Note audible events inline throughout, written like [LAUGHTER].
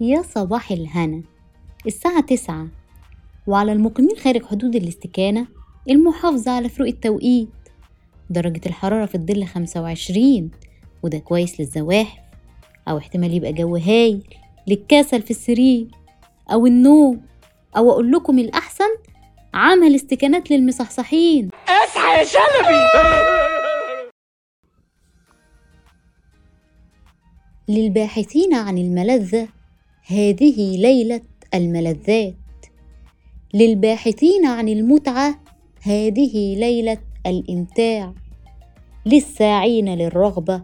يا صباح الهنا. الساعة تسعة. وعلى المقيمين خارج حدود الاستكانة المحافظة على فروق التوقيت. درجة الحرارة في الظل خمسة وعشرين وده كويس للزواحف. أو احتمال يبقى جو هايل للكسل في السرير. أو النوم. أو أقول لكم الأحسن عمل استكانات للمصحصحين. اصحى يا شلبي! للباحثين عن الملذة هذه ليلة الملذات. للباحثين عن المتعة هذه ليلة الإمتاع. للساعين للرغبة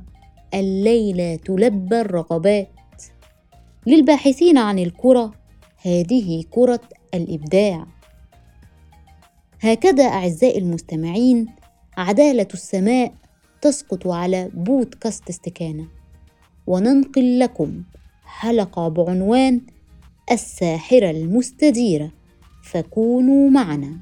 الليلة تلبى الرغبات. للباحثين عن الكرة هذه كرة الإبداع. هكذا أعزائي المستمعين عدالة السماء تسقط على بودكاست استكانة. وننقل لكم حلقة بعنوان الساحرة المستديرة. فكونوا معنا.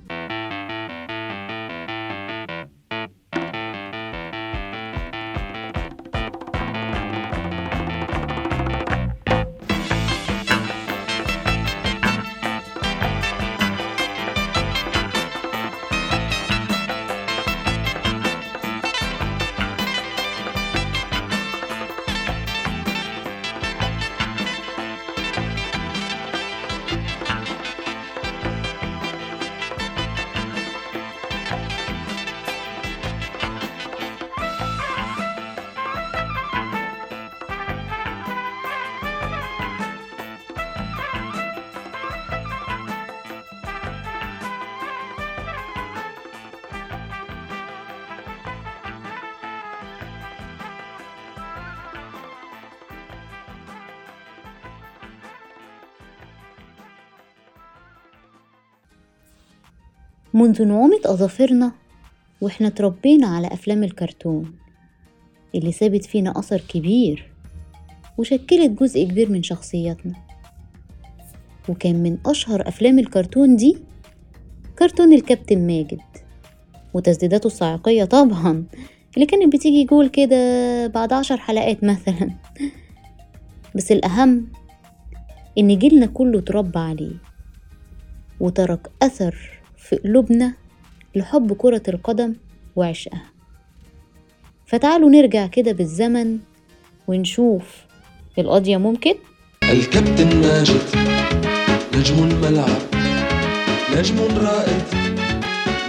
منذ نعومة أظافرنا وإحنا تربينا على أفلام الكرتون اللي سابت فينا أثر كبير وشكلت جزء كبير من شخصياتنا. وكان من أشهر أفلام الكرتون دي كرتون الكابتن ماجد وتسديداته الصاعقية طبعا اللي كانت بتيجي جول كده بعد عشر حلقات مثلا. بس الأهم إن جيلنا كله تربى عليه وترك أثر في قلوبنا لحب كرة القدم وعشقها. فتعالوا نرجع كده بالزمن ونشوف القضية ممكن؟ الكابتن ماجد نجم الملعب نجم رائد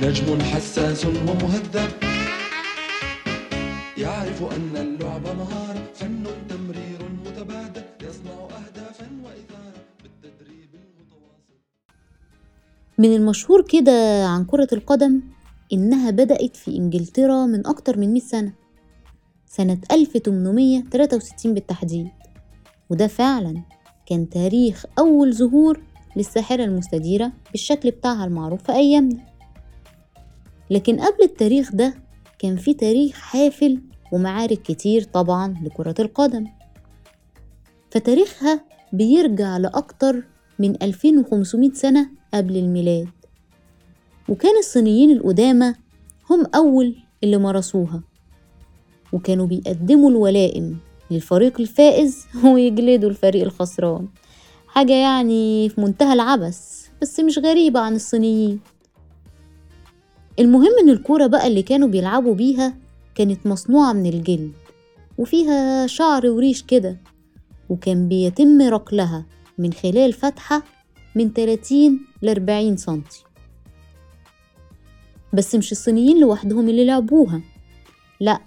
نجم حساس ومهذب يعرف أن اللعب مهارة. من المشهور كده عن كرة القدم إنها بدأت في إنجلترا من أكتر من 100 سنة سنة 1863 بالتحديد. وده فعلا كان تاريخ أول ظهور للساحرة المستديرة بالشكل بتاعها المعروف في أيامنا. لكن قبل التاريخ ده كان في تاريخ حافل ومعارك كتير طبعا لكرة القدم. فتاريخها بيرجع لأكتر من 2500 سنة قبل الميلاد. وكان الصينيين القدامى هم أول اللي مارسوها. وكانوا بيقدموا الولائم للفريق الفائز [LAUGHS] ويجلدوا الفريق الخسران. حاجة يعني في منتهى العبث بس مش غريبة عن الصينيين. المهم إن الكورة بقى اللي كانوا بيلعبوا بيها كانت مصنوعة من الجلد وفيها شعر وريش كده وكان بيتم ركلها من خلال فتحة من 30 ل 40 سنتي. بس مش الصينيين لوحدهم اللي لعبوها. لأ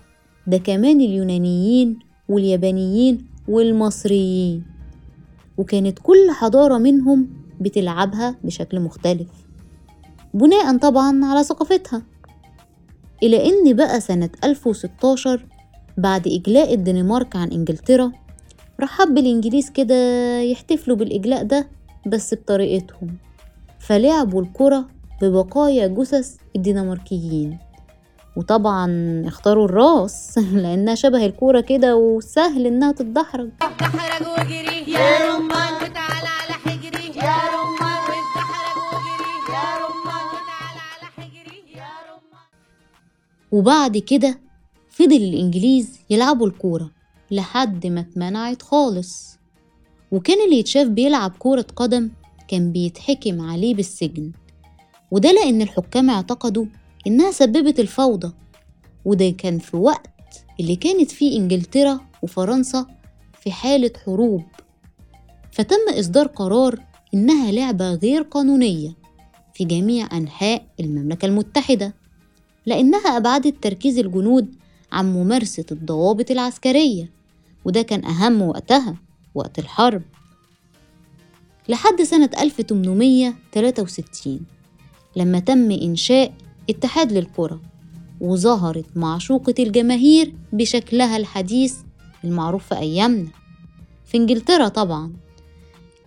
ده كمان اليونانيين واليابانيين والمصريين. وكانت كل حضارة منهم بتلعبها بشكل مختلف. بناء طبعا على ثقافتها. إلى إن بقى سنة 1016 بعد إجلاء الدنمارك عن إنجلترا راح حب الإنجليز كده يحتفلوا بالإجلاء ده بس بطريقتهم فلعبوا الكرة ببقايا جثث الدنماركيين. وطبعا اختاروا الراس [LAUGHS] لأنها شبه الكورة كده وسهل إنها تتدحرج. وبعد كده فضل الإنجليز يلعبوا الكورة لحد ما اتمنعت خالص. وكان اللي يتشاف بيلعب كورة قدم كان بيتحكم عليه بالسجن. وده لأن الحكام اعتقدوا إنها سببت الفوضى. وده كان في وقت اللي كانت فيه إنجلترا وفرنسا في حالة حروب. فتم إصدار قرار إنها لعبة غير قانونية في جميع أنحاء المملكة المتحدة لأنها أبعدت تركيز الجنود عن ممارسة الضوابط العسكرية وده كان أهم وقتها. وقت الحرب. لحد سنة 1863 لما تم إنشاء اتحاد للكرة وظهرت معشوقة الجماهير بشكلها الحديث المعروف في أيامنا. في إنجلترا طبعا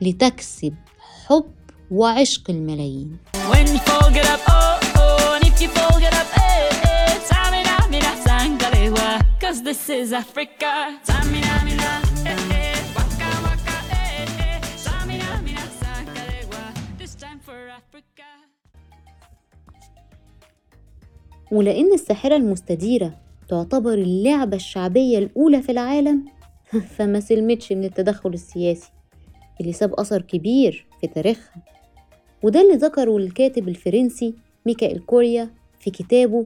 لتكسب حب وعشق الملايين. You fall, get ولأن الساحرة المستديرة تعتبر اللعبة الشعبية الأولى في العالم؟ [LAUGHS] فما سلمتش من التدخل السياسي اللي ساب أثر كبير في تاريخها. وده اللي ذكره الكاتب الفرنسي ميكائيل كوريا في كتابه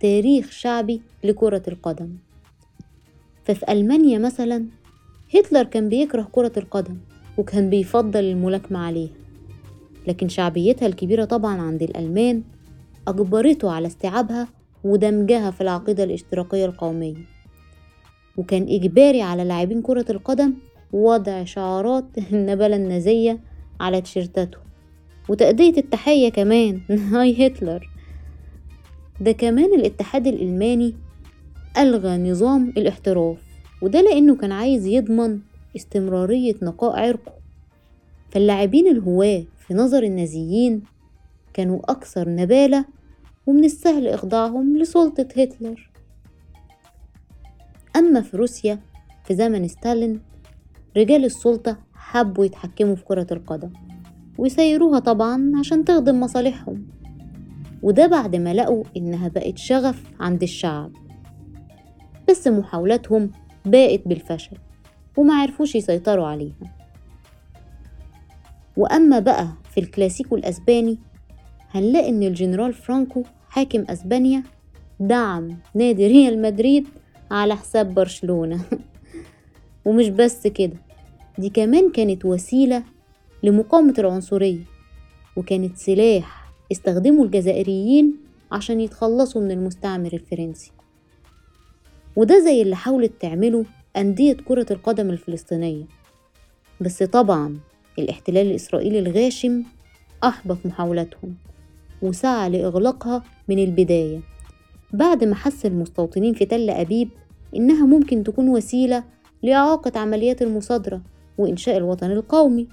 تاريخ شعبي لكرة القدم. ففي ألمانيا مثلا هتلر كان بيكره كرة القدم وكان بيفضل الملاكمة عليها. لكن شعبيتها الكبيرة طبعا عند الألمان أجبرته على استيعابها ودمجها في العقيدة الاشتراكية القومية. وكان إجباري على لاعبين كرة القدم وضع شعارات النبلة النازية على تيشيرتاتهم وتأدية التحية كمان [LAUGHS] هاي هتلر. ده كمان الاتحاد الألماني ألغى نظام الاحتراف وده لأنه كان عايز يضمن استمرارية نقاء عرقه. فاللاعبين الهواة في نظر النازيين كانوا أكثر نبالة ومن السهل إخضاعهم لسلطة هتلر. أما في روسيا في زمن ستالين رجال السلطة حبوا يتحكموا في كرة القدم ويسيروها طبعا عشان تخدم مصالحهم. وده بعد ما لقوا إنها بقت شغف عند الشعب. بس محاولاتهم باءت بالفشل وما عرفوش يسيطروا عليها. وأما بقى في الكلاسيكو الأسباني هنلاقي إن الجنرال فرانكو حاكم أسبانيا دعم نادي ريال مدريد على حساب برشلونة. [LAUGHS] ومش بس كده دي كمان كانت وسيلة لمقاومة العنصرية وكانت سلاح استخدمه الجزائريين عشان يتخلصوا من المستعمر الفرنسي. وده زي اللي حاولت تعمله أندية كرة القدم الفلسطينية. بس طبعا الاحتلال الإسرائيلي الغاشم أحبط محاولاتهم. وسعى لإغلاقها من البداية. بعد ما حس المستوطنين في تل أبيب إنها ممكن تكون وسيلة لإعاقة عمليات المصادرة وإنشاء الوطن القومي.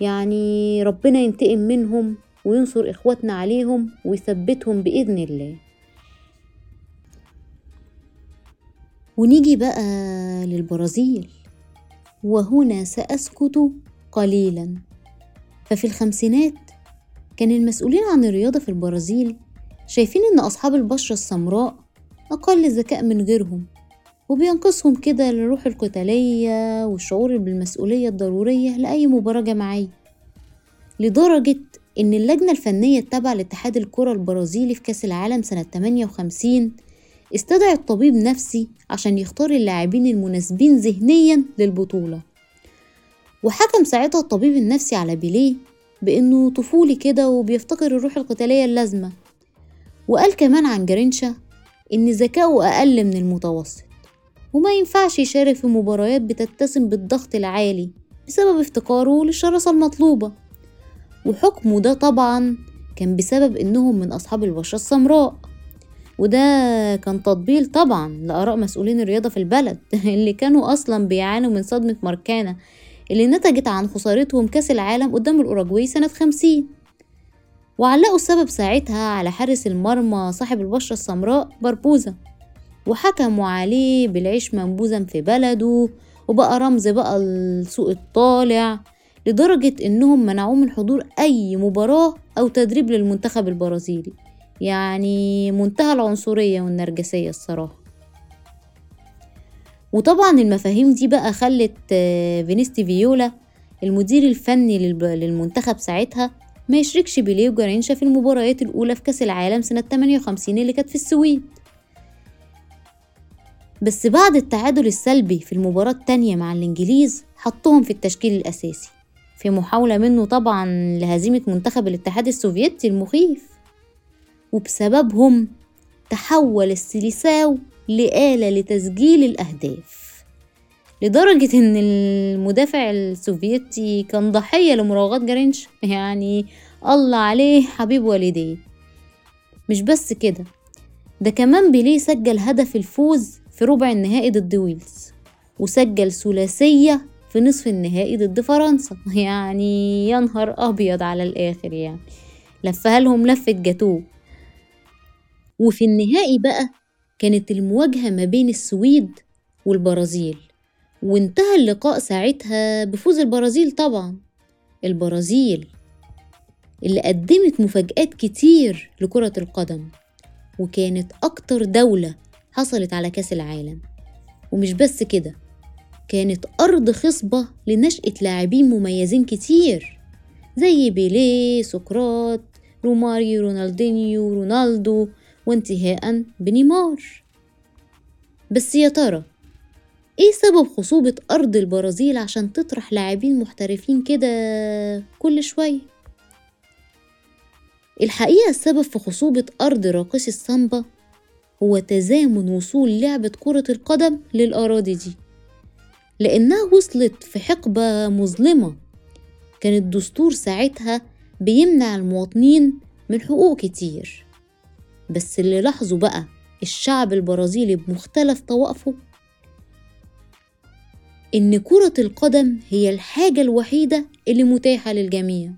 يعني ربنا ينتقم منهم وينصر إخواتنا عليهم ويثبتهم بإذن الله. ونيجي بقى للبرازيل وهنا سأسكت قليلا. ففي الخمسينات كان المسؤولين عن الرياضة في البرازيل شايفين إن أصحاب البشرة السمراء أقل ذكاء من غيرهم وبينقصهم كده الروح القتالية والشعور بالمسؤولية الضرورية لأي مباراة جماعية. لدرجة إن اللجنة الفنية التابعة لاتحاد الكرة البرازيلي في كأس العالم سنة 58 استدعت طبيب نفسي عشان يختار اللاعبين المناسبين ذهنيا للبطولة. وحكم ساعتها الطبيب النفسي على بيليه بإنه طفولي كده وبيفتقر الروح القتالية اللازمة. وقال كمان عن جرينشا إن ذكاؤه أقل من المتوسط وما ينفعش يشارك في مباريات بتتسم بالضغط العالي بسبب افتقاره للشراسة المطلوبة. وحكمه ده طبعا كان بسبب إنهم من أصحاب البشرة السمراء. وده كان تطبيل طبعا لآراء مسؤولين الرياضة في البلد [LAUGHS] اللي كانوا أصلا بيعانوا من صدمة ماركانا اللي نتجت عن خسارتهم كأس العالم قدام الأوروجواي سنة خمسين. وعلقوا السبب ساعتها على حارس المرمى صاحب البشرة السمراء بربوزة وحكموا عليه بالعيش منبوذا في بلده وبقى رمز بقى السوق الطالع لدرجة إنهم منعوه من حضور أي مباراة أو تدريب للمنتخب البرازيلي. يعني منتهى العنصرية والنرجسية الصراحة. وطبعا المفاهيم دي بقى خلت آه، فينيستي فيولا المدير الفني للمنتخب ساعتها ما يشركش بيليه وجارينشا في المباريات الأولى في كأس العالم سنة 58 اللي كانت في السويد. بس بعد التعادل السلبي في المباراة التانية مع الإنجليز حطهم في التشكيل الأساسي. في محاولة منه طبعا لهزيمة منتخب الاتحاد السوفيتي المخيف. وبسببهم تحول السيليساو لآلة لتسجيل الأهداف. لدرجة إن المدافع السوفيتي كان ضحية لمراوغات جارينشا يعني الله عليه حبيب والديه. مش بس كده ده كمان بيليه سجل هدف الفوز في ربع النهائي ضد ويلز وسجل ثلاثية في نصف النهائي ضد فرنسا. [LAUGHS] يعني يا نهار أبيض على الآخر يعني. لفها لهم لفة جاتوه. وفي النهائي بقى كانت المواجهة ما بين السويد والبرازيل وانتهى اللقاء ساعتها بفوز البرازيل طبعا. البرازيل اللي قدمت مفاجآت كتير لكرة القدم وكانت أكتر دولة حصلت على كأس العالم. ومش بس كده كانت أرض خصبة لنشأة لاعبين مميزين كتير زي بيليه سقراط روماريو رونالدينيو رونالدو وانتهاء بنيمار. بس يا ترى إيه سبب خصوبة أرض البرازيل عشان تطرح لاعبين محترفين كده كل شوية؟ الحقيقة السبب في خصوبة أرض راقصي السامبا هو تزامن وصول لعبة كرة القدم للأراضي دي لأنها وصلت في حقبة مظلمة. كان الدستور ساعتها بيمنع المواطنين من حقوق كتير. بس اللي لاحظوا بقى الشعب البرازيلي بمختلف طوائفه؟ إن كرة القدم هي الحاجة الوحيدة اللي متاحة للجميع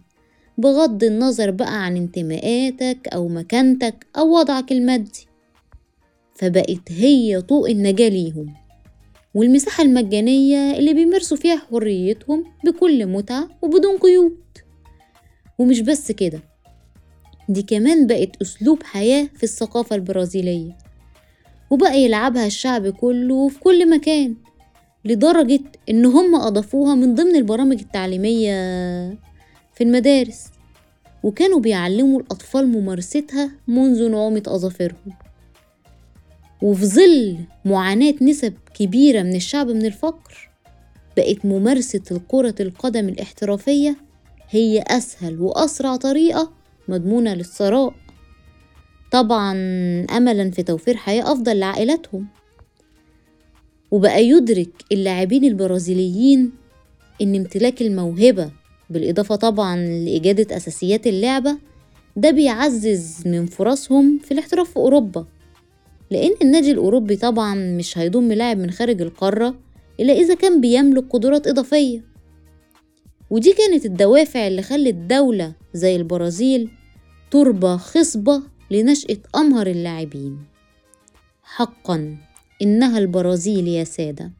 بغض النظر بقى عن انتماءاتك أو مكانتك أو وضعك المادي. فبقت هي طوق النجاة ليهم والمساحة المجانية اللي بيمارسوا فيها حريتهم بكل متعة وبدون قيود. ومش بس كده دي كمان بقت أسلوب حياة في الثقافة البرازيلية وبقى يلعبها الشعب كله في كل مكان لدرجة إن هم أضافوها من ضمن البرامج التعليمية في المدارس وكانوا بيعلموا الأطفال ممارستها منذ نعومة أظافرهم. وفي ظل معاناة نسب كبيرة من الشعب من الفقر بقت ممارسة كرة القدم الاحترافية هي أسهل وأسرع طريقة مضمونة للثراء. طبعا أملا في توفير حياة أفضل لعائلاتهم. وبقى يدرك اللاعبين البرازيليين إن امتلاك الموهبة بالإضافة طبعا لإجادة أساسيات اللعبة ده بيعزز من فرصهم في الاحتراف في أوروبا. لأن النادي الأوروبي طبعا مش هيضم لاعب من خارج القارة إلا إذا كان بيملك قدرات إضافية. ودي كانت الدوافع اللي خلت دولة زي البرازيل تربة خصبة لنشأة أمهر اللاعبين. حقا إنها البرازيل يا سادة.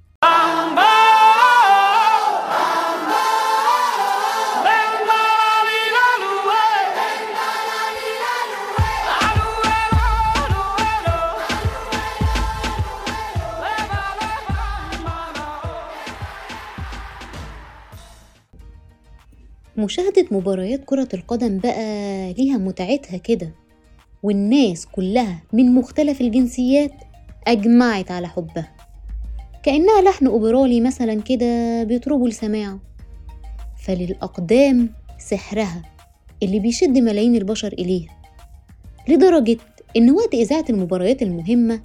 مشاهدة مباريات كرة القدم بقى ليها متعتها كده. والناس كلها من مختلف الجنسيات أجمعت على حبها. كأنها لحن أوبرالي مثلا كده بيطربوا لسماعه فللأقدام سحرها اللي بيشد ملايين البشر إليها. لدرجة إن وقت إذاعة المباريات المهمة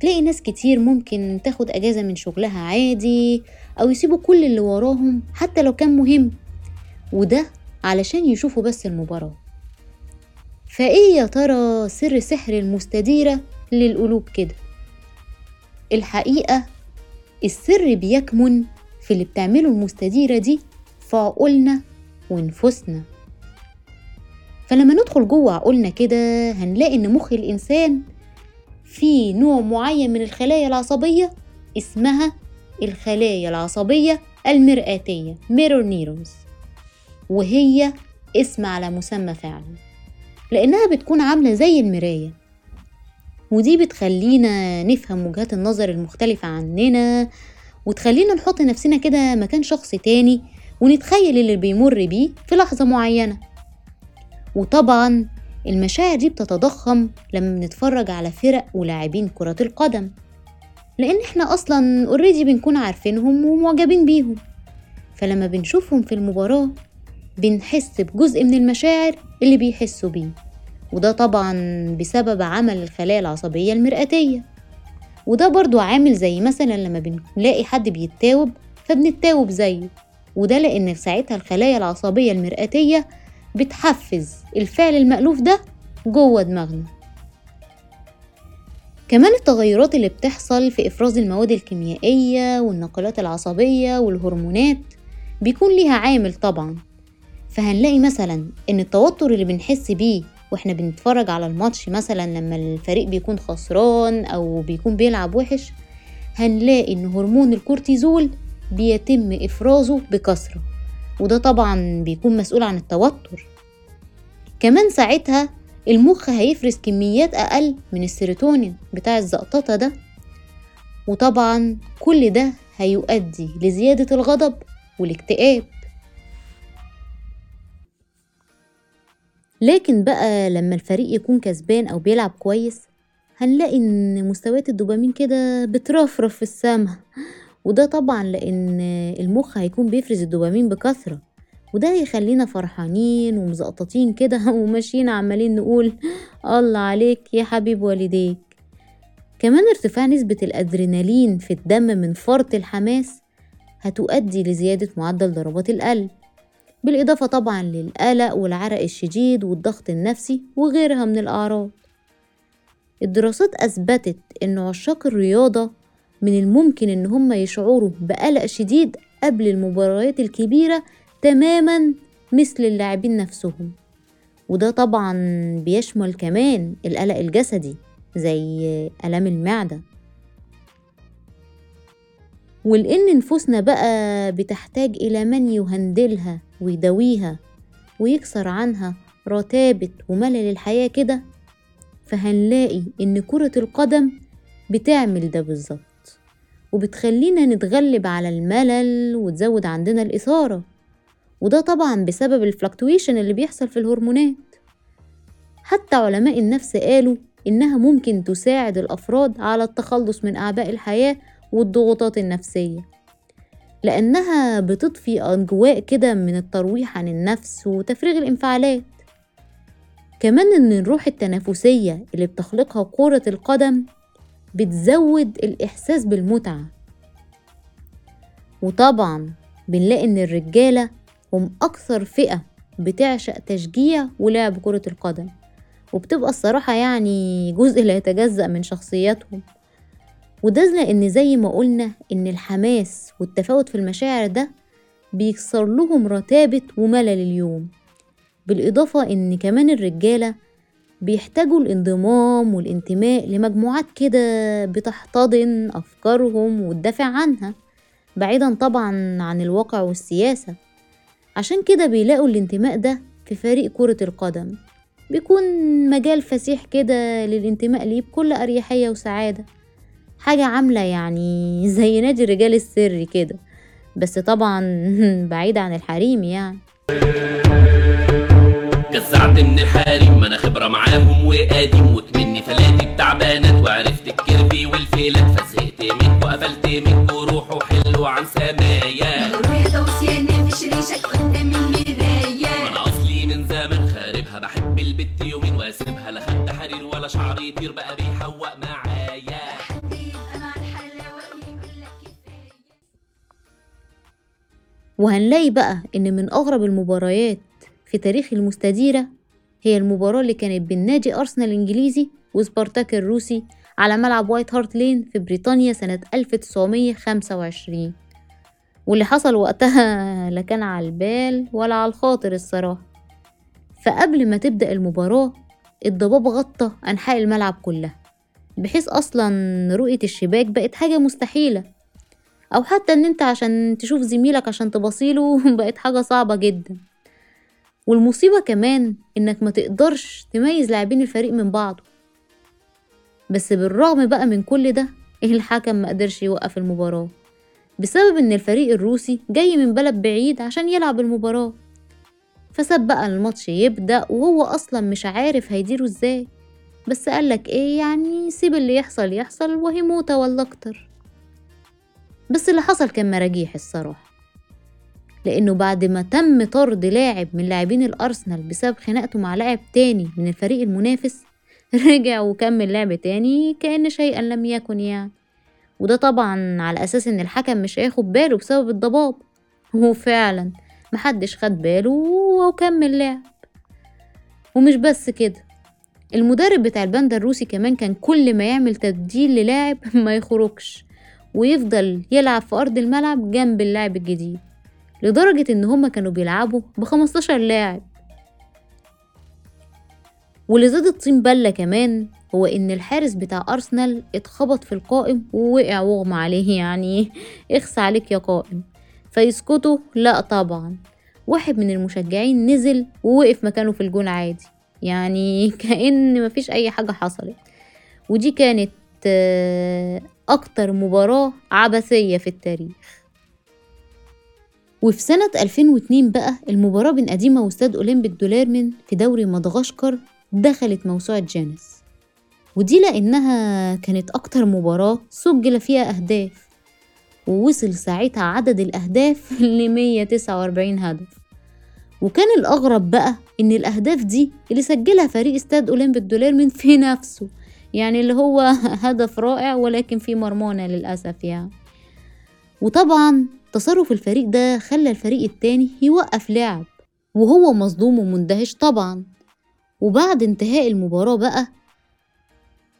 تلاقي ناس كتير ممكن تاخد أجازة من شغلها عادي أو يسيبوا كل اللي وراهم حتى لو كان مهم. وده علشان يشوفوا بس المباراة. فإيه يا ترى سر سحر المستديرة للقلوب كده؟ الحقيقة السر بيكمن في اللي بتعمله المستديرة دي في عقولنا ونفوسنا فلما ندخل جوه عقولنا كده هنلاقي إن مخ الإنسان فيه نوع معين من الخلايا العصبية اسمها الخلايا العصبية المرآتية ميرور نيرونز وهي اسم على مسمى فعلا. لأنها بتكون عاملة زي المراية. ودي بتخلينا نفهم وجهات النظر المختلفة عننا وتخلينا نحط نفسنا كده مكان شخص تاني ونتخيل اللي بيمر بيه في لحظة معينة. وطبعا المشاعر دي بتتضخم لما بنتفرج على فرق ولاعبين كرة القدم. لأن إحنا أصلا already بنكون عارفينهم ومعجبين بيهم. فلما بنشوفهم في المباراة بنحس بجزء من المشاعر اللي بيحسوا بيه. وده طبعا بسبب عمل الخلايا العصبية المرآتية وده برضو عامل زي مثلا لما بنلاقي حد بيتاوب فبنتاوب زيه. وده لأن ساعتها الخلايا العصبية المرآتية بتحفز الفعل المألوف ده جوه دماغنا. كمان التغيرات اللي بتحصل في إفراز المواد الكيميائية والنقلات العصبية والهرمونات بيكون ليها عامل طبعا. فهنلاقي مثلا إن التوتر اللي بنحس بيه وإحنا بنتفرج على الماتش مثلا لما الفريق بيكون خسران أو بيكون بيلعب وحش هنلاقي إن هرمون الكورتيزول بيتم إفرازه بكثرة وده طبعا بيكون مسؤول عن التوتر. كمان ساعتها المخ هيفرز كميات أقل من السيروتونين بتاع الزقططة ده وطبعا كل ده هيؤدي لزيادة الغضب والاكتئاب. لكن بقى لما الفريق يكون كسبان أو بيلعب كويس هنلاقي إن مستويات الدوبامين كده بترفرف في السما. وده طبعا لأن المخ هيكون بيفرز الدوبامين بكثرة. وده هيخلينا فرحانين ومزقططين كده [LAUGHS] وماشيين عمالين نقول الله عليك يا حبيب والديك. كمان ارتفاع نسبة الأدرينالين في الدم من فرط الحماس هتؤدي لزيادة معدل ضربات القلب. بالإضافة طبعا للقلق والعرق الشديد والضغط النفسي وغيرها من الأعراض. الدراسات أثبتت إن عشاق الرياضة من الممكن إن هم يشعروا بقلق شديد قبل المباريات الكبيرة تماما مثل اللاعبين نفسهم. وده طبعا بيشمل كمان القلق الجسدي زي ألم المعدة. ولأن نفوسنا بقى بتحتاج إلى من يهندلها ويداويها ويكسر عنها رتابة وملل الحياة كده فهنلاقي إن كرة القدم بتعمل ده بالظبط وبتخلينا نتغلب على الملل وتزود عندنا الإثارة وده طبعا بسبب الفلكتويشن اللي بيحصل في الهرمونات. حتى علماء النفس قالوا إنها ممكن تساعد الأفراد على التخلص من أعباء الحياة والضغوطات النفسية. لأنها بتضفي أجواء كده من الترويح عن النفس وتفريغ الانفعالات. كمان إن الروح التنافسية اللي بتخلقها كرة القدم بتزود الإحساس بالمتعة. وطبعا بنلاقي إن الرجالة هم أكثر فئة بتعشق تشجيع ولعب كرة القدم. وبتبقى الصراحة يعني جزء لا يتجزأ من شخصياتهم. وده لأن زي ما قلنا إن الحماس والتفاوت في المشاعر ده بيكسر لهم رتابة وملل اليوم. بالإضافة إن كمان الرجالة بيحتاجوا الانضمام والانتماء لمجموعات كده بتحتضن أفكارهم وتدافع عنها بعيدا طبعا عن الواقع والسياسة. عشان كده بيلاقوا الانتماء ده في فريق كرة القدم. بيكون مجال فسيح كده للانتماء ليه بكل أريحية وسعادة. حاجة عاملة يعني زي نادي الرجال السري كده. بس طبعا [LAUGHS] بعيد عن الحريم يعني. جزعت من الحريم ما أنا خبرة معاهم وقديم وكمني فلاتي بتعبانات وعرفت الكربي والفيلات فزهقت منكو قفلت منكو روحوا حلوا عن سمايا. وهنلاقي بقى إن من أغرب المباريات في تاريخ المستديرة هي المباراة اللي كانت بين نادي أرسنال الإنجليزي وسبارتاك الروسي على ملعب وايت هارت لين في بريطانيا سنة 1925 واللي حصل وقتها [LAUGHS] لا كان على البال ولا على الخاطر الصراحة. فقبل ما تبدأ المباراة الضباب غطى أنحاء الملعب كلها بحيث أصلا رؤية الشباك بقت حاجة مستحيلة. أو حتى إن أنت عشان تشوف زميلك عشان تبصيله [LAUGHS] بقت حاجة صعبة جدا. والمصيبة كمان إنك ما تقدرش تميز لاعبين الفريق من بعضه. بس بالرغم بقى من كل ده الحكم ما قدرش يوقف المباراة؟ بسبب إن الفريق الروسي جاي من بلد بعيد عشان يلعب المباراة. فساب بقى الماتش يبدأ وهو أصلا مش عارف هيديره إزاي. بس قالك إيه يعني سيب اللي يحصل يحصل وهي موتة ولا أكتر. بس اللي حصل كان مراجيح الصراحة. لأنه بعد ما تم طرد لاعب من لاعبين الأرسنال بسبب خناقته مع لاعب تاني من الفريق المنافس [LAUGHS] رجع وكمل لعب تاني كأن شيئا لم يكن يعني. وده طبعا على أساس إن الحكم مش هياخد باله بسبب الضباب. وفعلا محدش خد باله وكمل لعب. ومش بس كده المدرب بتاع الباندا الروسي كمان كان كل ما يعمل تبديل للاعب [LAUGHS] ما يخرجش. ويفضل يلعب في أرض الملعب جنب اللاعب الجديد لدرجة إن هما كانوا بيلعبوا بخمستاشر لاعب. واللي زاد الطين بلة كمان هو إن الحارس بتاع أرسنال اتخبط في القائم ووقع واغمى عليه يعني اخس عليك يا قائم. فيسكتوا لا طبعا. واحد من المشجعين نزل ووقف مكانه في الجون عادي يعني [LAUGHS] كأن مفيش أي حاجة حصلت. ودي كانت آه، أكتر مباراة عبثية في التاريخ. وفي سنة 2002 بقى المباراة بين قديمة وأستاد أولمبيك دوليرمن في دوري مدغشقر دخلت موسوعة جانس. ودي لأنها كانت أكتر مباراة سجل فيها أهداف ووصل ساعتها عدد الأهداف [LAUGHS] ل 149 هدف. وكان الأغرب بقى إن الأهداف دي اللي سجلها فريق أستاد أولمبيك دوليرمن في نفسه يعني اللي هو [LAUGHS] هدف رائع ولكن في مرمانة للأسف يعني وطبعا تصرف الفريق ده خلى الفريق التاني يوقف لعب وهو مصدوم ومندهش طبعا. وبعد انتهاء المباراة بقى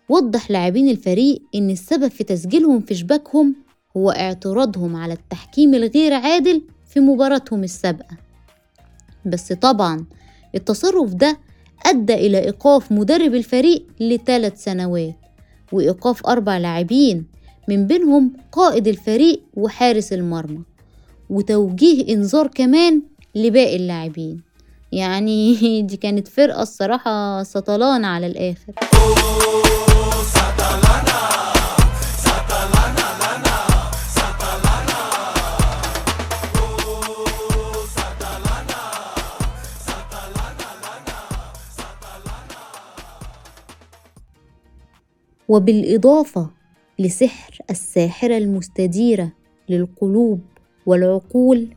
وضح لاعبين الفريق إن السبب في تسجيلهم في شباكهم هو اعتراضهم على التحكيم الغير عادل في مباراتهم السابقة. بس طبعا التصرف ده أدى إلى إيقاف مدرب الفريق لثلاث سنوات وإيقاف أربع لاعبين من بينهم قائد الفريق وحارس المرمى وتوجيه إنذار كمان لباقي اللاعبين. يعني [LAUGHS] دي كانت فرقة الصراحة سطلانة على الآخر. وبالإضافة لسحر الساحرة المستديرة للقلوب والعقول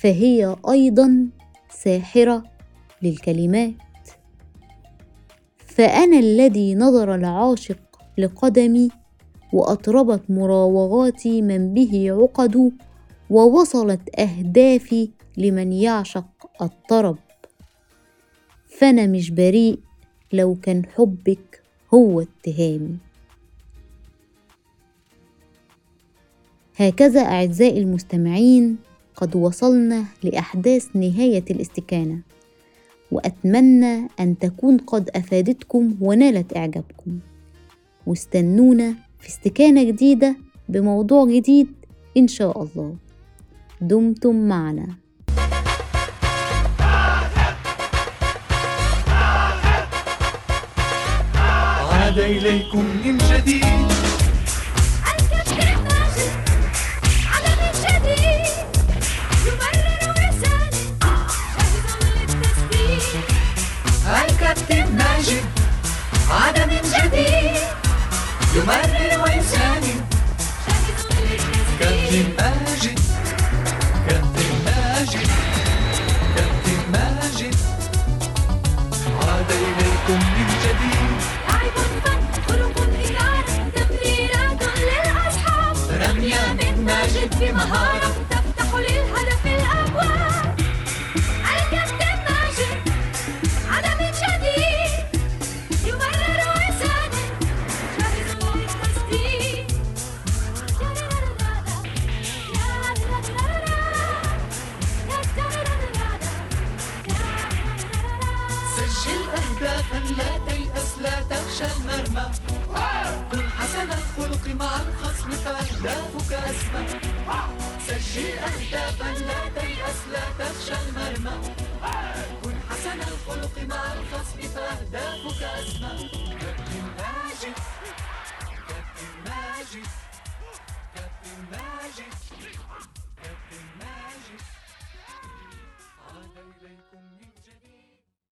فهي أيضا ساحرة للكلمات. فأنا الذي نظر العاشق لقدمي وأطربت مراوغاتي من به عقد ووصلت أهدافي لمن يعشق الطرب. فأنا مش بريء لو كان حبك هو اتهامي. هكذا أعزائي المستمعين قد وصلنا لأحداث نهاية الاستكانة وأتمنى أن تكون قد أفادتكم ونالت إعجابكم. واستنونا في استكانة جديدة بموضوع جديد إن شاء الله. دمتم معنا. عاد إليكم من جديد. الكابتن ماجد عاد من جديد يمرر ويساند